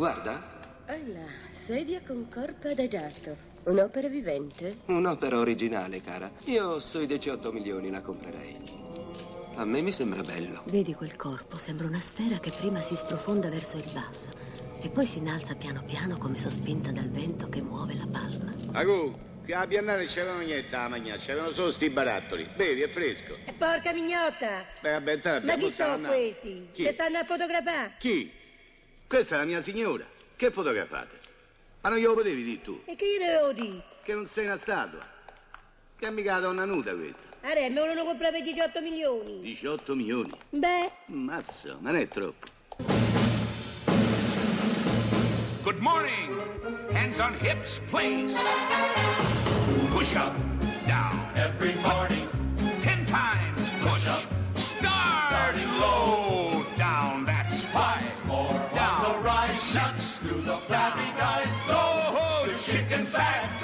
Guarda, Alla, sedia con corpo adagiato. Un'opera vivente? un'opera originale, cara. Io sui 18 milioni la comprerei. A me mi sembra bello. Vedi quel corpo? Sembra una sfera che prima si sprofonda verso il basso e poi si innalza piano piano come sospinta dal vento che muove la palma. Agu, che a Biennale c'erano niente a mangiare, c'erano solo sti barattoli. Bevi, è fresco. E porca mignotta! Beh, vabbè, intanto Ma chi sono questi? Chi? Che stanno a fotografare? Chi? Questa è la mia signora. Che fotografate? Ma non glielo potevi dire tu? E che gli devo dire? Che non sei una statua. Che è mica la donna nuda questa. Are, me volevano comprare per 18 milioni. 18 milioni. Beh, Mazzo, ma non è troppo. Good morning. Hands on hips, please. Push up, down. Every morning. Ten times push. up. fact.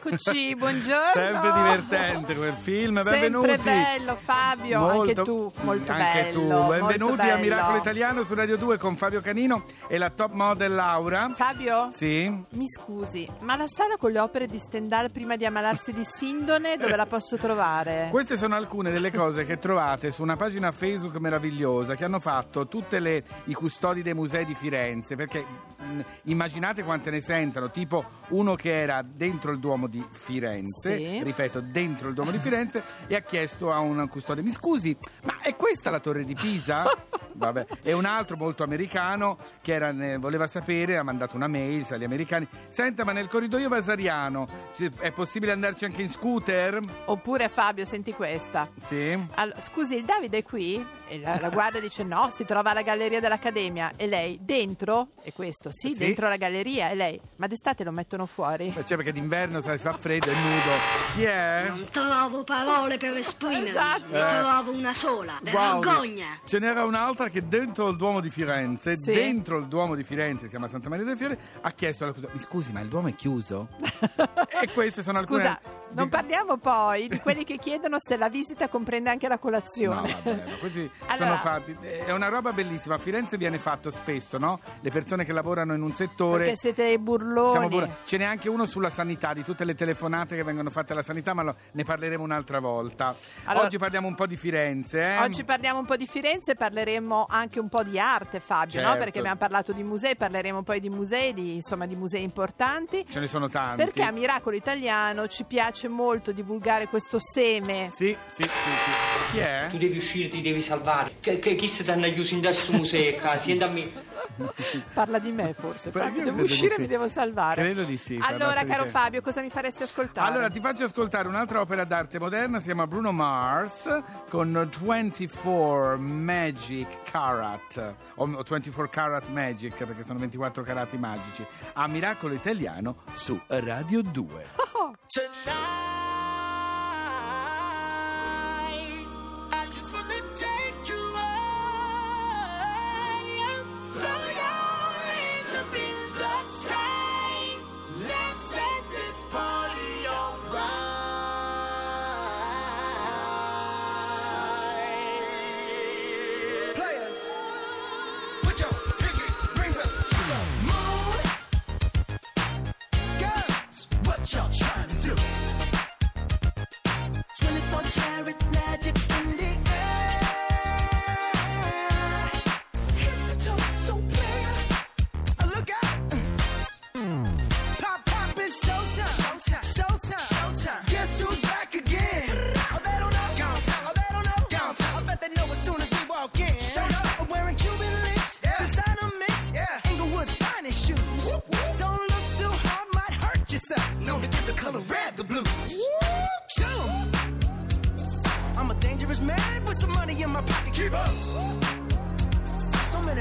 Eccoci, buongiorno. Sempre divertente quel film, benvenuti. Sempre bello, Fabio, anche tu, molto anche bello. tu. molto Benvenuti a. Miracolo Italiano su Radio 2 con Fabio Canino e la top model Laura. Fabio, Sì. mi scusi, ma la sala con le opere di Stendhal prima di ammalarsi di sindone, dove la posso trovare? Queste sono alcune delle cose che trovate su una pagina Facebook meravigliosa che hanno fatto tutte le, i custodi dei musei di Firenze, perché mh, immaginate quante ne sentono, tipo uno che era dentro il Duomo di Firenze, Sì. ripeto, dentro il Duomo di Firenze, e ha chiesto a un custode, mi scusi, ma è questa la torre di Pisa? Vabbè. E un altro molto americano che era, ne- voleva sapere, ha mandato una mail agli americani, senta ma nel corridoio vasariano è possibile andarci anche in scooter? Oppure Fabio, senti questa. Sì. Allora, scusi, il Davide è qui? E la, la guardia dice no, si trova alla galleria dell'Accademia. E lei, dentro? E questo, sì, Sì. dentro la galleria. E lei, ma d'estate lo mettono fuori? Cioè perché d'inverno sai, fa freddo, è nudo. Chi è? Non trovo parole per esprimermi. Esatto. Ne trovo una sola. Wow. Vergogna. Ce n'era un'altra che dentro il Duomo di Firenze, Sì. dentro il Duomo di Firenze, si chiama Santa Maria del Fiore, ha chiesto alla custode, mi scusi ma il Duomo è chiuso? e queste sono alcune... Scusa, non parliamo poi di quelli che chiedono se la visita comprende anche la No, colazione. vabbè, no, così Allora- sono fatti. È una roba bellissima. A Firenze viene fatto spesso, no? Le persone che lavorano in un settore. Perché siete dei burloni. Siamo pure- Ce n'è anche uno sulla sanità, di tutte le telefonate che vengono fatte alla sanità, ma lo- ne parleremo un'altra volta. Allora- Oggi parliamo un po' di Firenze. eh? Oggi parliamo un po' di Firenze, parleremo anche un po' di arte, Fabio, no? Certo. Perché abbiamo parlato di musei, parleremo poi di musei, di, insomma, di musei importanti. Ce ne sono tanti. Perché a Miracolo Italiano ci piace molto divulgare questo seme. Sì, sì, sì, sì. Chi è? Tu devi uscire, ti devi salvare. Che, che, chi si ti hanno chiuso in questo museo qua? Senta a me. Parla di me forse, io Devo uscire e sì. mi devo salvare. Credo di sì, parla Allora, caro. Fabio, cosa mi faresti ascoltare? Allora, ti faccio ascoltare un'altra opera d'arte moderna, si chiama Bruno Mars con 24 Magic Carat, o 24 Carat Magic, perché sono 24 carati magici, a Miracolo Italiano su Radio 2. Players,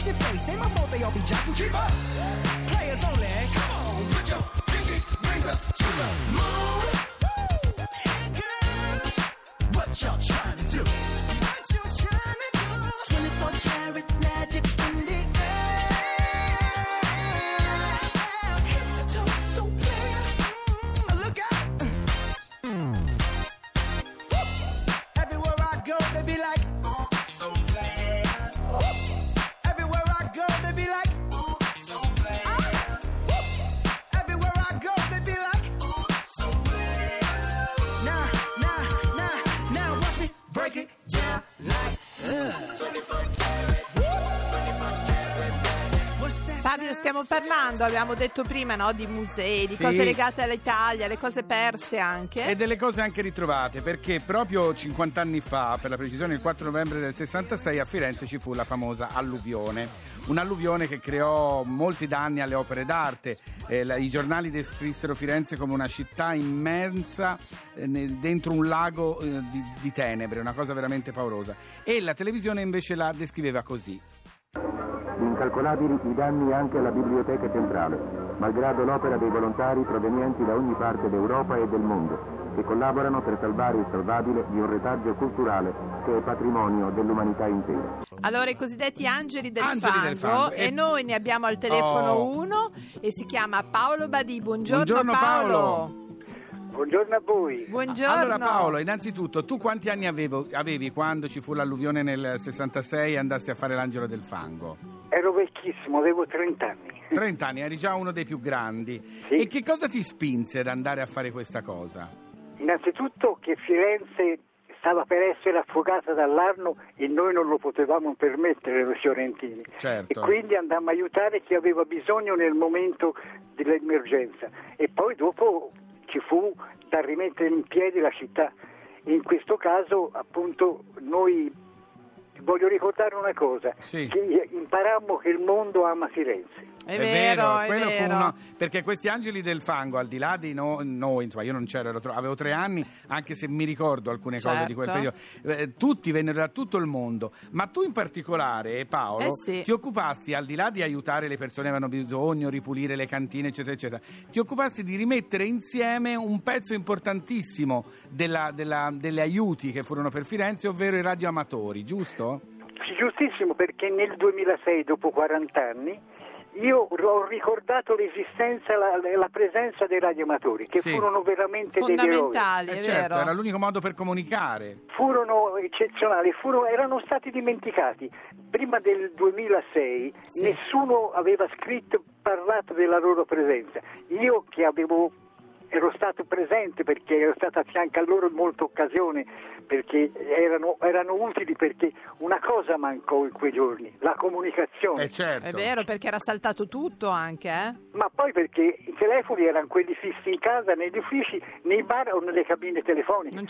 Fix your face. Ain't my fault they all be jocking. Keep up. Players only. Come on, put your pinky rings up to the moon. Girls, what y'all trying stiamo parlando, abbiamo detto prima, no, di musei, di Sì. cose legate all'Italia, le cose perse anche. E delle cose anche ritrovate, perché proprio 50 anni fa, per la precisione il 4 novembre del 66, a Firenze ci fu la famosa alluvione. Un'alluvione che creò molti danni alle opere d'arte. Eh, la- I giornali descrissero Firenze come una città immensa eh, nel- dentro un lago eh, di, di tenebre, una cosa veramente paurosa. E la televisione invece la descriveva così. Incalcolabili i danni anche alla biblioteca centrale, malgrado l'opera dei volontari provenienti da ogni parte d'Europa e del mondo, che collaborano per salvare il salvabile di un retaggio culturale che è patrimonio dell'umanità intera. Allora, i cosiddetti angeli del, Angeli fango, del fango. e E- noi ne abbiamo al telefono Oh. uno e si chiama Paolo Badì. Buongiorno, Buongiorno, Paolo. Buongiorno a voi. Buongiorno. Allora Paolo, innanzitutto, tu quanti anni avevo- avevi quando ci fu l'alluvione nel 66 e andasti a fare l'angelo del fango? Ero vecchissimo, avevo 30 anni. 30 anni, eri già uno dei più grandi. Sì. E che cosa ti spinse ad andare a fare questa cosa? Innanzitutto che Firenze stava per essere affogata dall'Arno e noi non lo potevamo permettere noi fiorentini. Certo. E quindi andammo a aiutare chi aveva bisogno nel momento dell'emergenza. E poi dopo ci fu da rimettere in piedi la città. In questo caso, appunto, noi voglio ricordare una cosa, Sì. che imparammo che il mondo ama Firenze. È, vero, è quello fu vero. uno- perché questi angeli del fango, al di là di no- noi, insomma, io non c'ero, ero tro- avevo tre anni, anche se mi ricordo alcune cose di quel Certo. periodo. Eh, tutti vennero da tutto il mondo, ma tu in particolare, Paolo, Eh sì. ti occupasti, al di là di aiutare le persone che avevano bisogno, ripulire le cantine, eccetera, eccetera, ti occupasti di rimettere insieme un pezzo importantissimo della- della- delle aiuti che furono per Firenze, ovvero i radioamatori, giusto? Giustissimo, perché nel 2006, dopo 40 anni, io ho ricordato l'esistenza, la, la presenza dei radioamatori, che Sì. furono veramente degli eroi. Fondamentali, Eh, certo, era l'unico modo per comunicare. Furono eccezionali, furono- erano stati dimenticati. Prima del 2006 Sì. nessuno aveva scritto, parlato della loro presenza. Io che avevo ero stato presente perché ero stato a fianco a loro in molte occasioni perché erano, erano utili perché una cosa mancò in quei giorni, la comunicazione. Eh certo. È vero, perché era saltato tutto anche, eh? Ma poi perché i telefoni erano quelli fissi in casa, negli uffici, nei bar o nelle cabine telefoniche. Non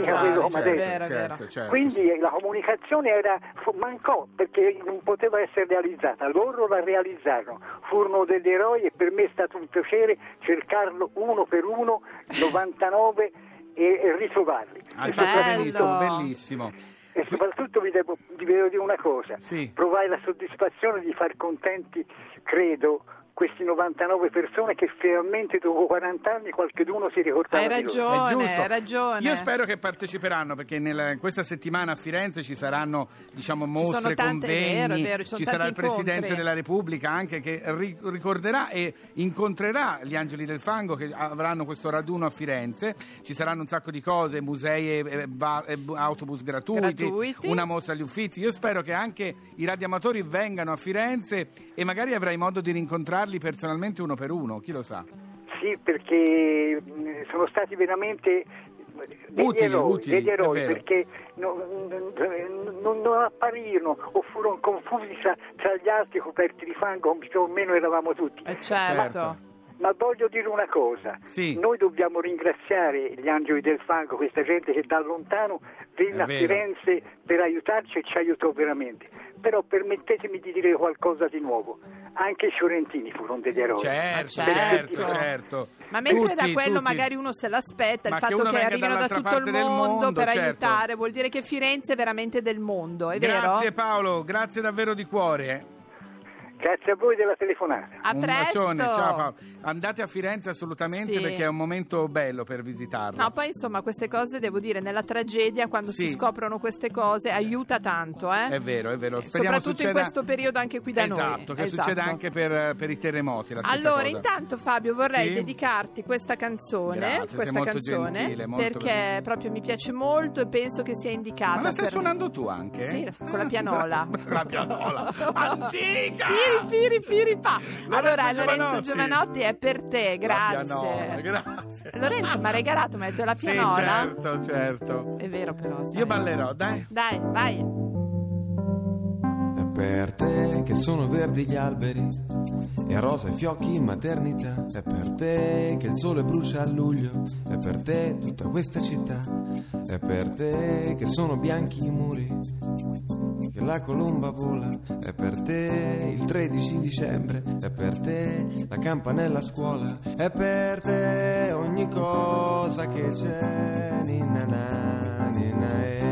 quello come adesso. vero, è vero. certo, certo. Quindi la comunicazione era, mancò perché non poteva essere realizzata, loro la realizzarono, furono degli eroi e per me è stato un piacere cercarlo uno per uno, 99 e, e ritrovarli. E Bello. benissimo, bellissimo. e soprattutto vi devo, vi devo dire una cosa, Sì. provai la soddisfazione di far contenti, credo, questi 99 persone che finalmente dopo 40 anni qualcuno si ricordava Hai di loro. È ragione, giusto. hai ragione. Io spero che parteciperanno perché nella- questa settimana a Firenze ci saranno diciamo, mostre, sono tante- convegni, vero, vero, ci sono ci sarà il tanti Presidente incontri. della Repubblica anche che ri- ricorderà e incontrerà gli Angeli del Fango che avranno questo raduno a Firenze. Ci saranno un sacco di cose, musei e, e ba- e bu- autobus gratuiti, Gratuiti. una mostra agli Uffizi. Io spero che anche i radioamatori vengano a Firenze e magari avrai modo di rincontrarli personalmente uno per uno, chi lo sa. Sì, perché sono stati veramente degli Utili, eroi, utili, degli eroi perché non, non- non apparirono o furono confusi tra, tra gli altri coperti di fango più o meno eravamo tutti. Eh, certo. Ma voglio dire una cosa, Sì. noi dobbiamo ringraziare gli angeli del fango, questa gente che da lontano venne a. Firenze per aiutarci e ci aiutò veramente. Però permettetemi di dire qualcosa di nuovo, anche i fiorentini furono degli eroi. Certo, Ma certo. certo, certo. Ma mentre Tutti, da quello tutti. magari uno se l'aspetta, Ma il che fatto che, arrivino da tutto il mondo, mondo, per certo. aiutare, vuol dire che Firenze è veramente del mondo, è Grazie vero? Paolo, grazie davvero di cuore. Eh. Grazie a voi della telefonata. A Un presto. bacione, ciao Paolo. Andate a Firenze assolutamente Sì. perché è un momento bello per visitarlo. No, poi insomma queste cose devo dire, nella tragedia quando si Sì. scoprono queste cose aiuta tanto, eh? È vero, è vero. Speriamo Soprattutto in succeda... questo periodo anche qui da noi. Esatto, che Esatto. succeda anche per, per i terremoti. La stessa Allora, cosa. intanto Fabio vorrei Sì? dedicarti questa canzone, Grazie, sei questa molto canzone gentile, molto perché proprio mi piace molto e penso che sia indicata Ma la stai per- suonando tu anche? Sì, con la pianola. la pianola. Antica! Piri piri piri pa. Lorenzo Allora, Lorenzo Giovanotti. Giovanotti è per te, grazie. pianola, grazie. Lorenzo mi ha regalato, mi ha detto la Sì, pianola. certo, certo. È vero però, sai. Io ballerò, dai. Dai, vai. Per te che sono verdi gli alberi e rosa i fiocchi in maternità. È per te che il sole brucia a luglio. È per te tutta questa città. È per te che sono bianchi i muri, che la colomba vola. È per te il 13 dicembre. È per te la campanella a scuola. È per te ogni cosa che c'è. Ninna na, ninna eh.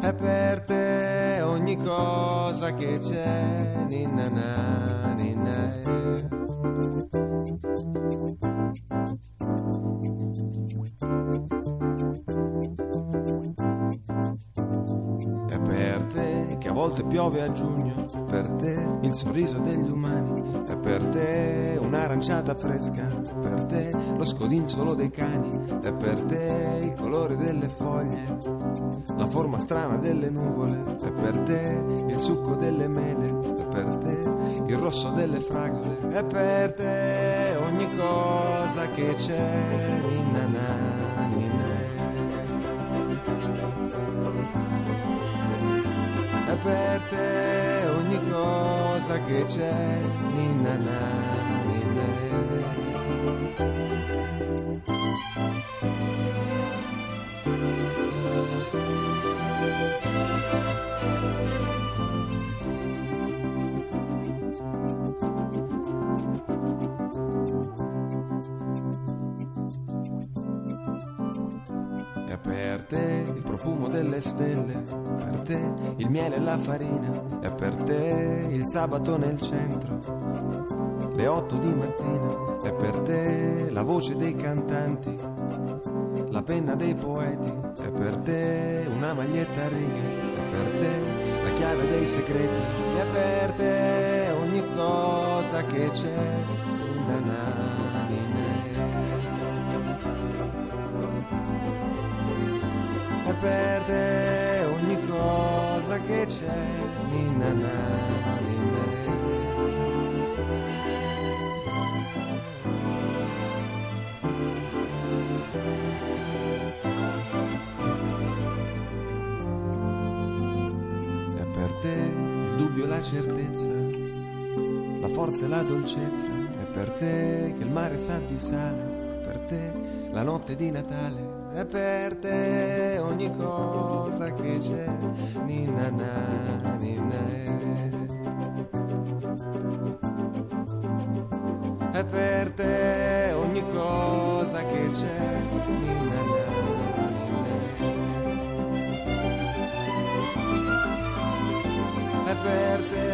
È per te ogni cosa che c'è, ninna na, ninna eh. Volte piove a giugno, per te il sorriso degli umani, è per te un'aranciata fresca, per te lo scodinzolo dei cani, è per te il colore delle foglie, la forma strana delle nuvole, è per te il succo delle mele, è per te il rosso delle fragole, è per te ogni cosa che c'è, ninna na, per te ogni cosa che c'è, ninna na, profumo delle stelle, per te il miele e la farina, è per te il sabato nel centro, le otto di mattina, è per te la voce dei cantanti, la penna dei poeti, è per te una maglietta a righe, è per te la chiave dei segreti, è per te ogni cosa che c'è, na na, che c'è, ninna È per te il dubbio e la certezza, la forza e la dolcezza, è per te che il mare sa di sale, è per te la notte di Natale, è per te ogni cosa che c'è, ninna na, ninna eh. È per te ogni cosa che c'è, ninna na. È per te